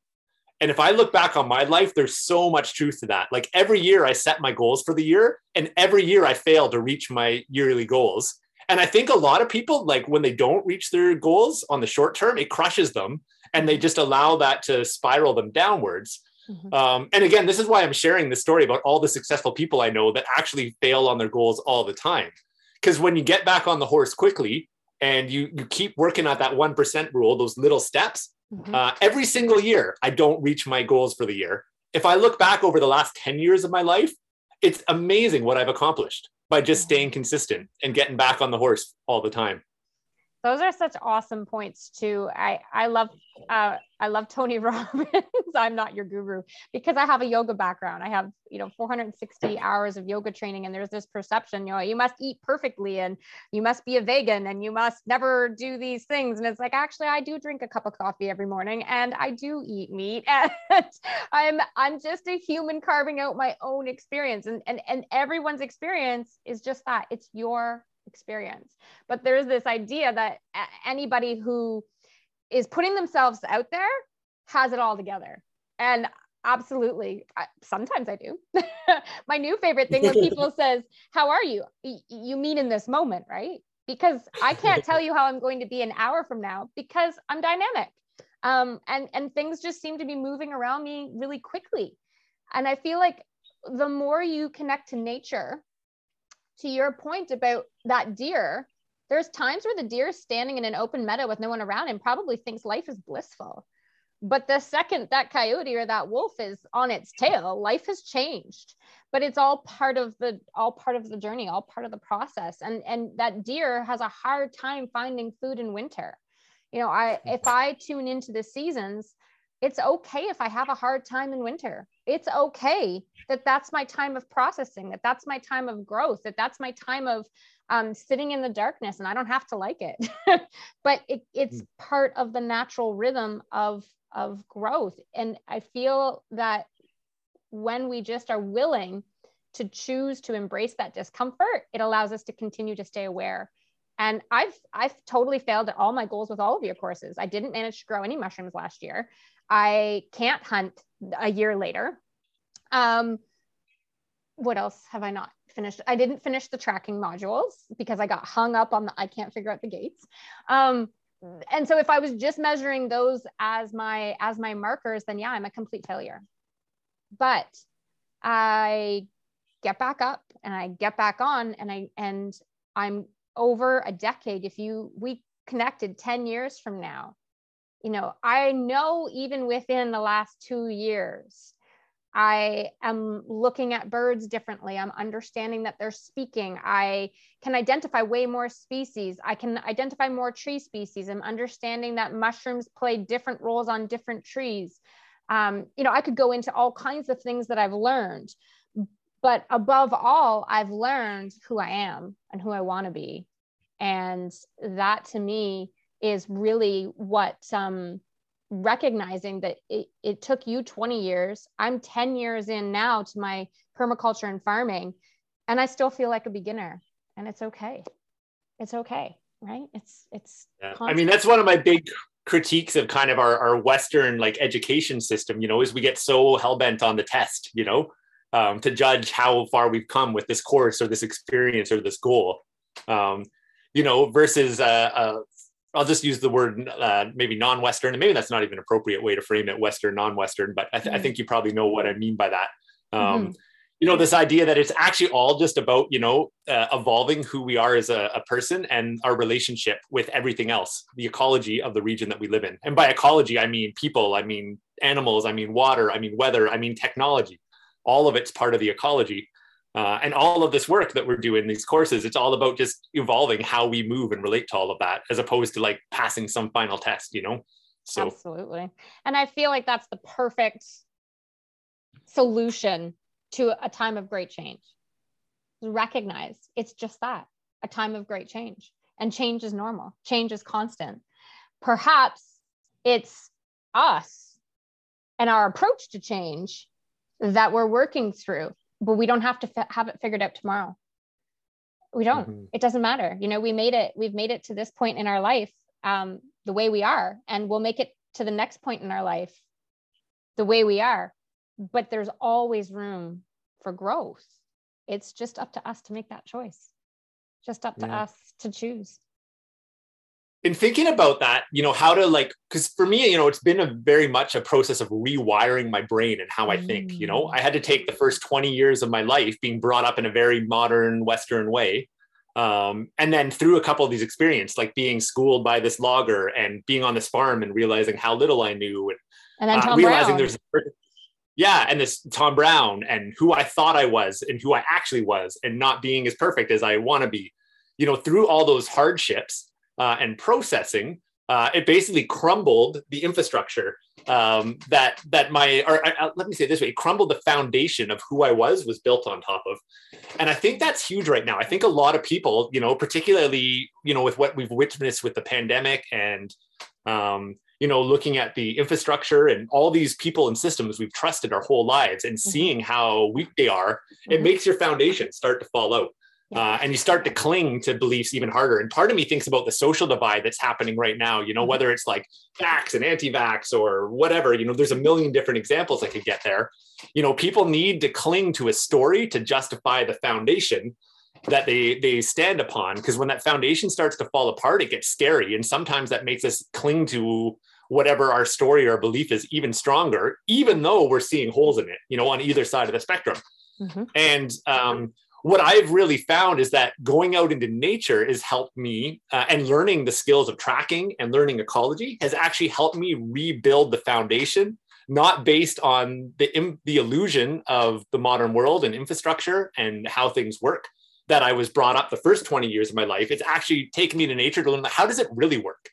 [SPEAKER 3] And if I look back on my life, there's so much truth to that. Like every year I set my goals for the year, and every year I fail to reach my yearly goals. And I think a lot of people, like when they don't reach their goals on the short term, it crushes them and they just allow that to spiral them downwards. Mm-hmm. Um, and again, this is why I'm sharing this story about all the successful people I know that actually fail on their goals all the time. Because when you get back on the horse quickly and you, you keep working at that 1% rule, those little steps, mm-hmm. uh, every single year, I don't reach my goals for the year. If I look back over the last 10 years of my life, it's amazing what I've accomplished by just staying consistent and getting back on the horse all the time
[SPEAKER 2] those are such awesome points too. I i love uh, i love tony robbins. I'm not your guru because i have a yoga background. I have you know 460 hours of yoga training and there's this perception you know you must eat perfectly and you must be a vegan and you must never do these things. And it's like actually i do drink a cup of coffee every morning and i do eat meat and i'm i'm just a human carving out my own experience. And and, and everyone's experience is just that. It's your experience. But there's this idea that anybody who is putting themselves out there has it all together. And absolutely, sometimes I do. My new favorite thing when people says, "How are you?" You mean in this moment, right? Because I can't tell you how I'm going to be an hour from now because I'm dynamic. Um, and and things just seem to be moving around me really quickly. And I feel like the more you connect to nature to your point about that deer, there's times where the deer is standing in an open meadow with no one around and probably thinks life is blissful. But the second that coyote or that wolf is on its tail, life has changed. But it's all part of the all part of the journey, all part of the process. And and that deer has a hard time finding food in winter. You know, I if I tune into the seasons, it's okay if I have a hard time in winter. It's okay that that's my time of processing, that that's my time of growth, that that's my time of um, sitting in the darkness and I don't have to like it. but it, it's mm. part of the natural rhythm of, of growth. And I feel that when we just are willing to choose to embrace that discomfort, it allows us to continue to stay aware and I've I've totally failed at all my goals with all of your courses. I didn't manage to grow any mushrooms last year. I can't hunt a year later. Um, what else have I not finished? I didn't finish the tracking modules because I got hung up on the I can't figure out the gaits. Um, and so if I was just measuring those as my as my markers, then yeah, I'm a complete failure. But I get back up and I get back on and I and I'm over a decade. If you we connected 10 years from now, you know, I know even within the last two years, I am looking at birds differently. I'm understanding that they're speaking. I can identify way more species. I can identify more tree species. I'm understanding that mushrooms play different roles on different trees. Um, you know, I could go into all kinds of things that I've learned, but above all, I've learned who I am and who I want to be. And that to me is really what um, recognizing that it, it took you 20 years. I'm 10 years in now to my permaculture and farming, and I still feel like a beginner. And it's okay. It's okay, right? It's it's.
[SPEAKER 3] Yeah. I mean, that's one of my big critiques of kind of our, our Western like education system. You know, is we get so hell bent on the test. You know, um, to judge how far we've come with this course or this experience or this goal. Um, you know, versus uh, uh, I'll just use the word uh, maybe non-Western, and maybe that's not even an appropriate way to frame it, Western, non-Western, but I, th- mm-hmm. I think you probably know what I mean by that. Um, mm-hmm. You know, this idea that it's actually all just about, you know, uh, evolving who we are as a, a, person and our relationship with everything else, the ecology of the region that we live in. And by ecology, I mean people, I mean animals, I mean water, I mean weather, I mean technology. All of it's part of the ecology. Uh, and all of this work that we're doing these courses it's all about just evolving how we move and relate to all of that as opposed to like passing some final test you know?
[SPEAKER 2] So absolutely. And i feel like that's the perfect solution to a time of great change. Recognize it's just that a time of great change. And change is normal. Change is constant. Perhaps it's us and our approach to change that we're working through but we don't have to f- have it figured out tomorrow. We don't. Mm-hmm. it doesn't matter. You know we made it we've made it to this point in our life um, the way we are and we'll make it to the next point in our life the way we are. But there's always room for growth. It's just up to us to make that choice. Just up to yeah. us to choose
[SPEAKER 3] in thinking about that, you know, how to like, because for me, you know, it's been a very much a process of rewiring my brain and how I think. You know, I had to take the first 20 years of my life being brought up in a very modern Western way. Um, and then through a couple of these experiences, like being schooled by this logger and being on this farm and realizing how little I knew and,
[SPEAKER 2] and then uh, realizing Brown.
[SPEAKER 3] there's yeah, and this Tom Brown and who I thought I was and who I actually was and not being as perfect as I want to be. You know, through all those hardships, uh, and processing, uh, it basically crumbled the infrastructure um, that that my or let me say it this way it crumbled the foundation of who I was was built on top of, and I think that's huge right now. I think a lot of people, you know, particularly you know with what we've witnessed with the pandemic and um, you know looking at the infrastructure and all these people and systems we've trusted our whole lives and mm-hmm. seeing how weak they are, mm-hmm. it makes your foundation start to fall out. Uh, and you start to cling to beliefs even harder. And part of me thinks about the social divide that's happening right now, you know, mm-hmm. whether it's like vax and anti vax or whatever, you know, there's a million different examples I could get there. You know, people need to cling to a story to justify the foundation that they they stand upon because when that foundation starts to fall apart it gets scary and sometimes that makes us cling to whatever our story or belief is even stronger even though we're seeing holes in it you know on either side of the spectrum mm-hmm. and um, what I've really found is that going out into nature has helped me uh, and learning the skills of tracking and learning ecology has actually helped me rebuild the foundation, not based on the, the illusion of the modern world and infrastructure and how things work that I was brought up the first 20 years of my life. It's actually taken me to nature to learn how does it really work?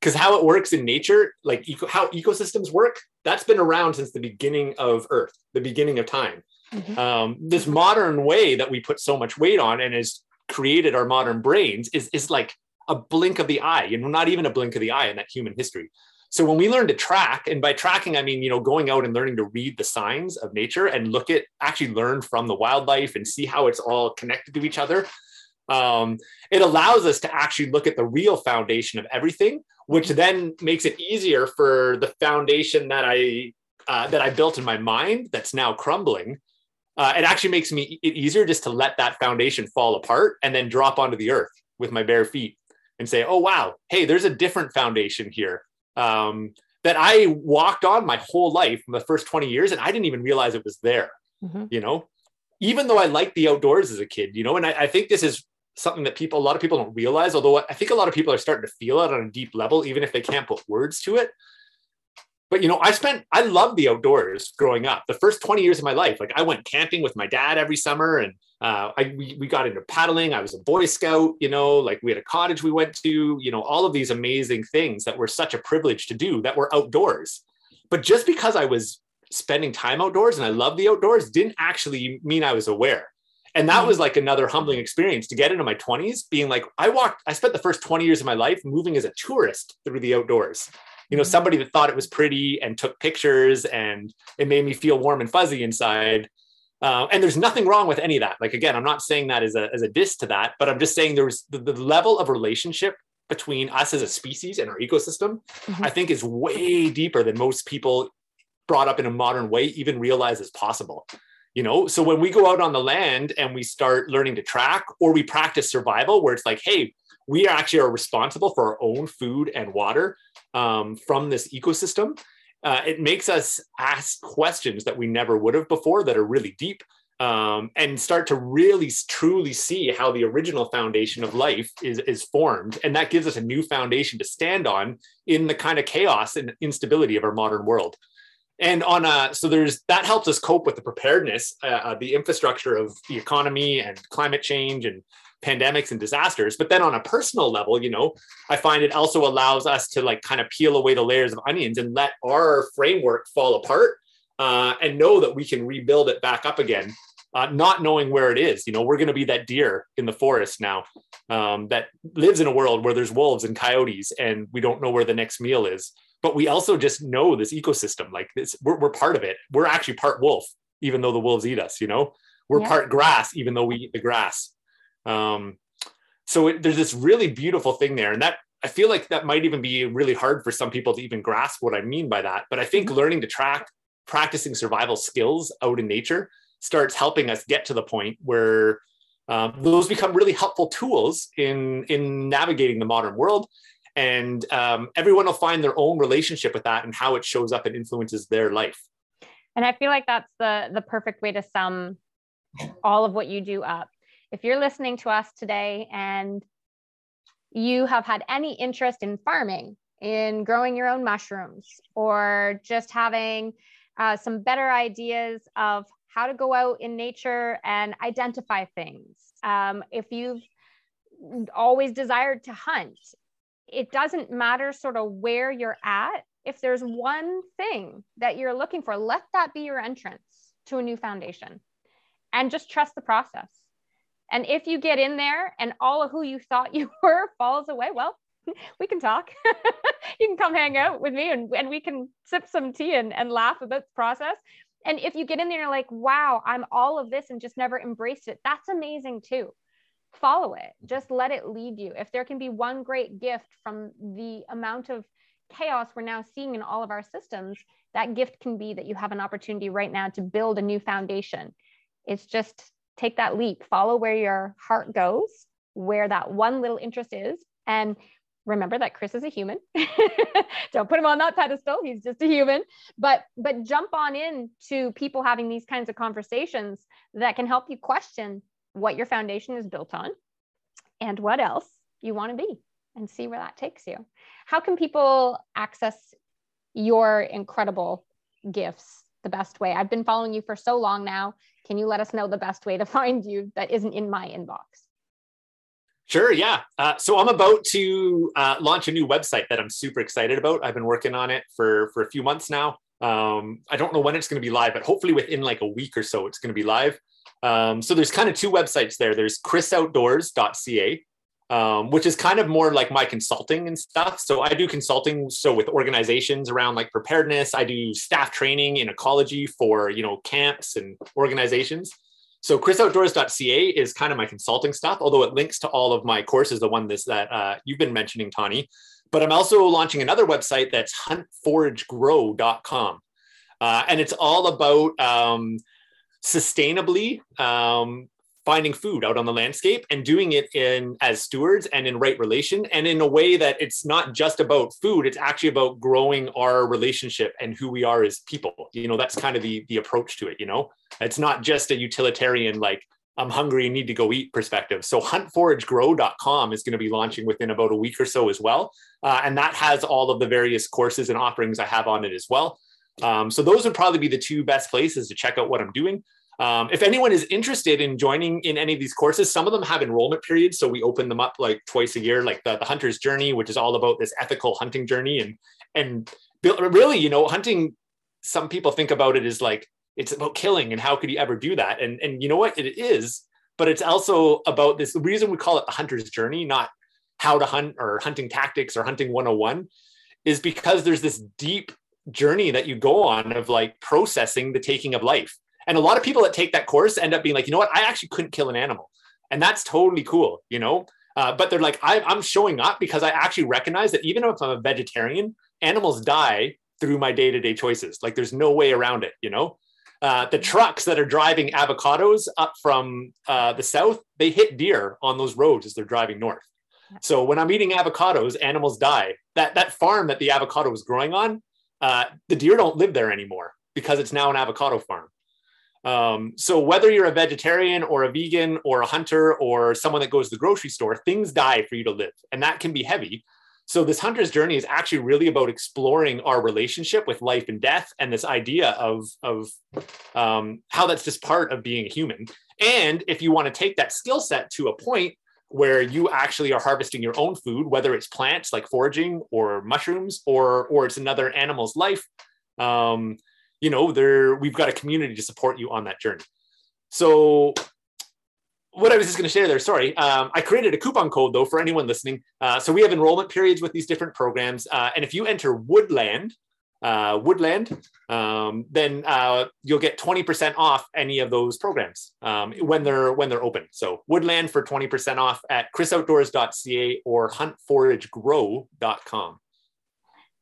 [SPEAKER 3] Because how it works in nature, like eco- how ecosystems work, that's been around since the beginning of Earth, the beginning of time Mm-hmm. Um, this modern way that we put so much weight on and has created our modern brains is, is like a blink of the eye, you know, not even a blink of the eye in that human history. So when we learn to track, and by tracking, I mean, you know, going out and learning to read the signs of nature and look at, actually learn from the wildlife and see how it's all connected to each other. Um, it allows us to actually look at the real foundation of everything, which then makes it easier for the foundation that I uh, that I built in my mind that's now crumbling uh, it actually makes me it easier just to let that foundation fall apart and then drop onto the earth with my bare feet and say, oh, wow, hey, there's a different foundation here um, that I walked on my whole life in the first 20 years and I didn't even realize it was there, mm-hmm. you know, even though I liked the outdoors as a kid, you know, and I, I think this is something that people, a lot of people don't realize, although I think a lot of people are starting to feel it on a deep level, even if they can't put words to it. But you know, I spent, I love the outdoors growing up. The first 20 years of my life, like I went camping with my dad every summer and uh, I, we, we got into paddling. I was a Boy Scout, you know, like we had a cottage we went to, you know, all of these amazing things that were such a privilege to do that were outdoors. But just because I was spending time outdoors and I love the outdoors didn't actually mean I was aware. And that was like another humbling experience to get into my 20s, being like, I walked, I spent the first 20 years of my life moving as a tourist through the outdoors. You know, somebody that thought it was pretty and took pictures and it made me feel warm and fuzzy inside. Uh, and there's nothing wrong with any of that. Like, again, I'm not saying that as a, as a diss to that, but I'm just saying there's the, the level of relationship between us as a species and our ecosystem, mm-hmm. I think is way deeper than most people brought up in a modern way even realize is possible you know so when we go out on the land and we start learning to track or we practice survival where it's like hey we actually are responsible for our own food and water um, from this ecosystem uh, it makes us ask questions that we never would have before that are really deep um, and start to really truly see how the original foundation of life is, is formed. And that gives us a new foundation to stand on in the kind of chaos and instability of our modern world and on a so there's that helps us cope with the preparedness uh, uh, the infrastructure of the economy and climate change and pandemics and disasters but then on a personal level you know i find it also allows us to like kind of peel away the layers of onions and let our framework fall apart uh, and know that we can rebuild it back up again uh, not knowing where it is. You know we're going to be that deer in the forest now um, that lives in a world where there's wolves and coyotes and we don't know where the next meal is. But we also just know this ecosystem like this we're, we're part of it. We're actually part wolf even though the wolves eat us you know? We're yeah. part grass even though we eat the grass um, so it, there's this really beautiful thing there and that i feel like that might even be really hard for some people to even grasp what i mean by that but i think mm-hmm. learning to track practicing survival skills out in nature starts helping us get to the point where um, those become really helpful tools in in navigating the modern world and um, everyone will find their own relationship with that and how it shows up and influences their life
[SPEAKER 2] and i feel like that's the the perfect way to sum all of what you do up if you're listening to us today and you have had any interest in farming in growing your own mushrooms or just having uh, some better ideas of how to go out in nature and identify things um, if you've always desired to hunt it doesn't matter sort of where you're at. If there's one thing that you're looking for, let that be your entrance to a new foundation and just trust the process. And if you get in there and all of who you thought you were falls away, well, we can talk. you can come hang out with me and, and we can sip some tea and, and laugh about the process. And if you get in there, you're like, wow, I'm all of this and just never embraced it. That's amazing too follow it just let it lead you if there can be one great gift from the amount of chaos we're now seeing in all of our systems that gift can be that you have an opportunity right now to build a new foundation it's just take that leap follow where your heart goes where that one little interest is and remember that chris is a human don't put him on that pedestal he's just a human but but jump on in to people having these kinds of conversations that can help you question what your foundation is built on and what else you want to be and see where that takes you. How can people access your incredible gifts the best way? I've been following you for so long now. Can you let us know the best way to find you that isn't in my inbox?
[SPEAKER 3] Sure, yeah. Uh, so I'm about to uh, launch a new website that I'm super excited about. I've been working on it for for a few months now. Um, I don't know when it's going to be live, but hopefully within like a week or so, it's going to be live. Um, so there's kind of two websites there. There's chrisoutdoors.ca, um, which is kind of more like my consulting and stuff. So I do consulting so with organizations around like preparedness. I do staff training in ecology for you know camps and organizations. So chrisoutdoors.ca is kind of my consulting stuff, although it links to all of my courses, the one this that uh, you've been mentioning, Tawny. But I'm also launching another website that's huntforagegrow.com. Uh, and it's all about um, sustainably um, finding food out on the landscape and doing it in as stewards and in right relation and in a way that it's not just about food it's actually about growing our relationship and who we are as people you know that's kind of the the approach to it you know it's not just a utilitarian like I'm hungry and need to go eat perspective. So huntforagegrow.com is going to be launching within about a week or so as well. Uh, and that has all of the various courses and offerings I have on it as well. Um, so those would probably be the two best places to check out what I'm doing. Um, if anyone is interested in joining in any of these courses, some of them have enrollment periods. So we open them up like twice a year, like the, the hunter's journey, which is all about this ethical hunting journey. And, and really, you know, hunting, some people think about it as like, it's about killing and how could you ever do that? And, and you know what, it is, but it's also about this, the reason we call it the hunter's journey, not how to hunt or hunting tactics or hunting 101 is because there's this deep journey that you go on of like processing the taking of life and a lot of people that take that course end up being like, you know what, I actually couldn't kill an animal. And that's totally cool, you know? Uh, but they're like, I, I'm showing up because I actually recognize that even if I'm a vegetarian, animals die through my day to day choices. Like there's no way around it, you know? Uh, the trucks that are driving avocados up from uh, the south, they hit deer on those roads as they're driving north. So when I'm eating avocados, animals die. That that farm that the avocado was growing on, uh, the deer don't live there anymore because it's now an avocado farm. Um, so whether you're a vegetarian or a vegan or a hunter or someone that goes to the grocery store, things die for you to live, and that can be heavy. So this hunter's journey is actually really about exploring our relationship with life and death, and this idea of of um, how that's just part of being a human. And if you want to take that skill set to a point where you actually are harvesting your own food, whether it's plants like foraging or mushrooms, or or it's another animal's life, um, you know, there we've got a community to support you on that journey. So what I was just going to share there, sorry, um, I created a coupon code though for anyone listening. Uh, so we have enrollment periods with these different programs, uh, and if you enter Woodland, uh, Woodland, um, then uh, you'll get 20% off any of those programs um, when they're when they're open. So Woodland for 20% off at chrisoutdoors.ca or huntforagegrow.com.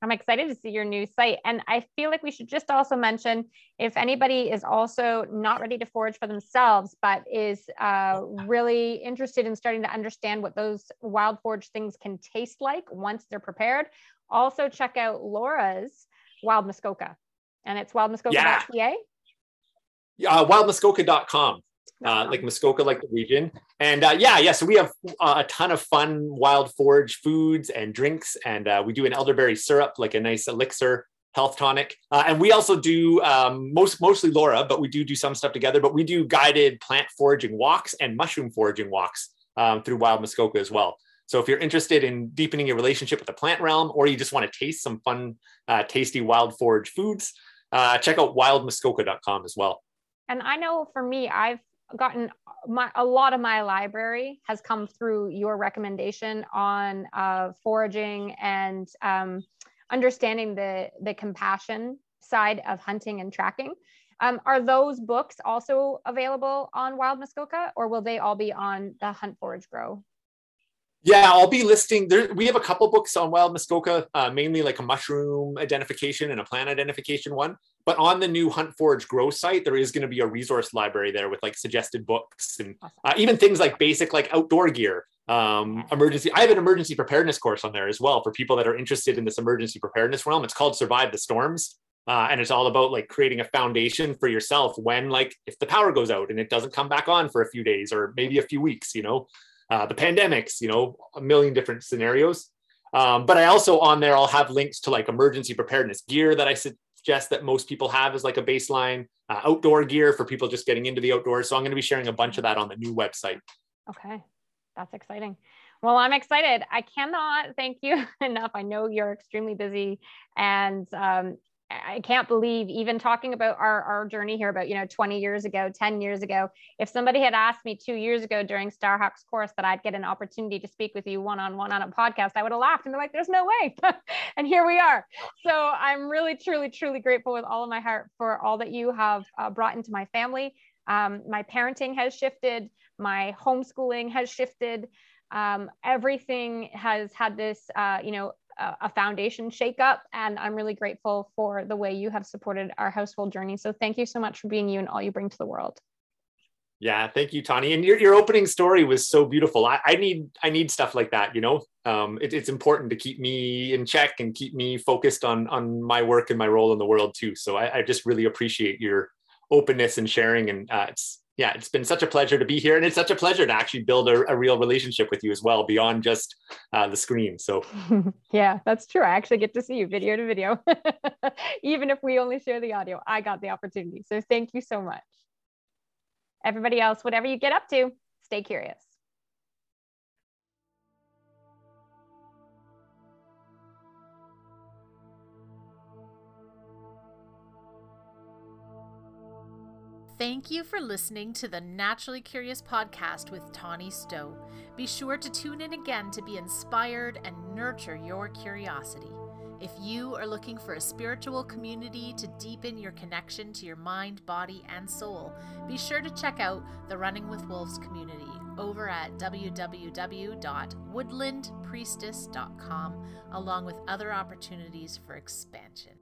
[SPEAKER 2] I'm excited to see your new site. And I feel like we should just also mention if anybody is also not ready to forage for themselves, but is uh, really interested in starting to understand what those wild forage things can taste like once they're prepared, also check out Laura's Wild Muskoka. And it's wildmuskoka.ca. Yeah.
[SPEAKER 3] Uh, wildmuskoka.com uh, like Muskoka, like the region. And uh, yeah, yeah. So we have uh, a ton of fun wild forage foods and drinks, and uh, we do an elderberry syrup, like a nice elixir health tonic. Uh, and we also do um, most mostly Laura, but we do do some stuff together. But we do guided plant foraging walks and mushroom foraging walks um, through Wild Muskoka as well. So if you're interested in deepening your relationship with the plant realm, or you just want to taste some fun, uh, tasty wild forage foods, check out wildmuskoka.com as well.
[SPEAKER 2] And I know for me, I've gotten my a lot of my library has come through your recommendation on uh, foraging and um, understanding the the compassion side of hunting and tracking. Um, are those books also available on Wild Muskoka, or will they all be on the Hunt Forage Grow
[SPEAKER 3] yeah, I'll be listing there. We have a couple books on wild Muskoka, uh, mainly like a mushroom identification and a plant identification one. But on the new Hunt Forage Grow site, there is going to be a resource library there with like suggested books and uh, even things like basic like outdoor gear, um, emergency. I have an emergency preparedness course on there as well for people that are interested in this emergency preparedness realm. It's called Survive the Storms. Uh, and it's all about like creating a foundation for yourself when like if the power goes out and it doesn't come back on for a few days or maybe a few weeks you know uh, the pandemics, you know, a million different scenarios. Um, but I also on there, I'll have links to like emergency preparedness gear that I suggest that most people have as like a baseline, uh, outdoor gear for people just getting into the outdoors. So I'm going to be sharing a bunch of that on the new website.
[SPEAKER 2] Okay, that's exciting. Well, I'm excited. I cannot thank you enough. I know you're extremely busy, and um, I can't believe even talking about our, our journey here about, you know, 20 years ago, 10 years ago, if somebody had asked me two years ago during Starhawk's course that I'd get an opportunity to speak with you one-on-one on a podcast, I would have laughed and be like, there's no way. and here we are. So I'm really, truly, truly grateful with all of my heart for all that you have uh, brought into my family. Um, my parenting has shifted. My homeschooling has shifted. Um, everything has had this, uh, you know, a foundation shakeup. And I'm really grateful for the way you have supported our household journey. So thank you so much for being you and all you bring to the world.
[SPEAKER 3] Yeah, thank you, Tawny. And your, your opening story was so beautiful. I, I need I need stuff like that. You know, um, it, it's important to keep me in check and keep me focused on on my work and my role in the world too. So I, I just really appreciate your openness and sharing. And uh, it's yeah, it's been such a pleasure to be here, and it's such a pleasure to actually build a, a real relationship with you as well beyond just uh, the screen. So,
[SPEAKER 2] yeah, that's true. I actually get to see you video to video, even if we only share the audio. I got the opportunity, so thank you so much. Everybody else, whatever you get up to, stay curious.
[SPEAKER 1] Thank you for listening to the Naturally Curious podcast with Tawny Stowe. Be sure to tune in again to be inspired and nurture your curiosity. If you are looking for a spiritual community to deepen your connection to your mind, body, and soul, be sure to check out the Running with Wolves community over at www.woodlandpriestess.com, along with other opportunities for expansion.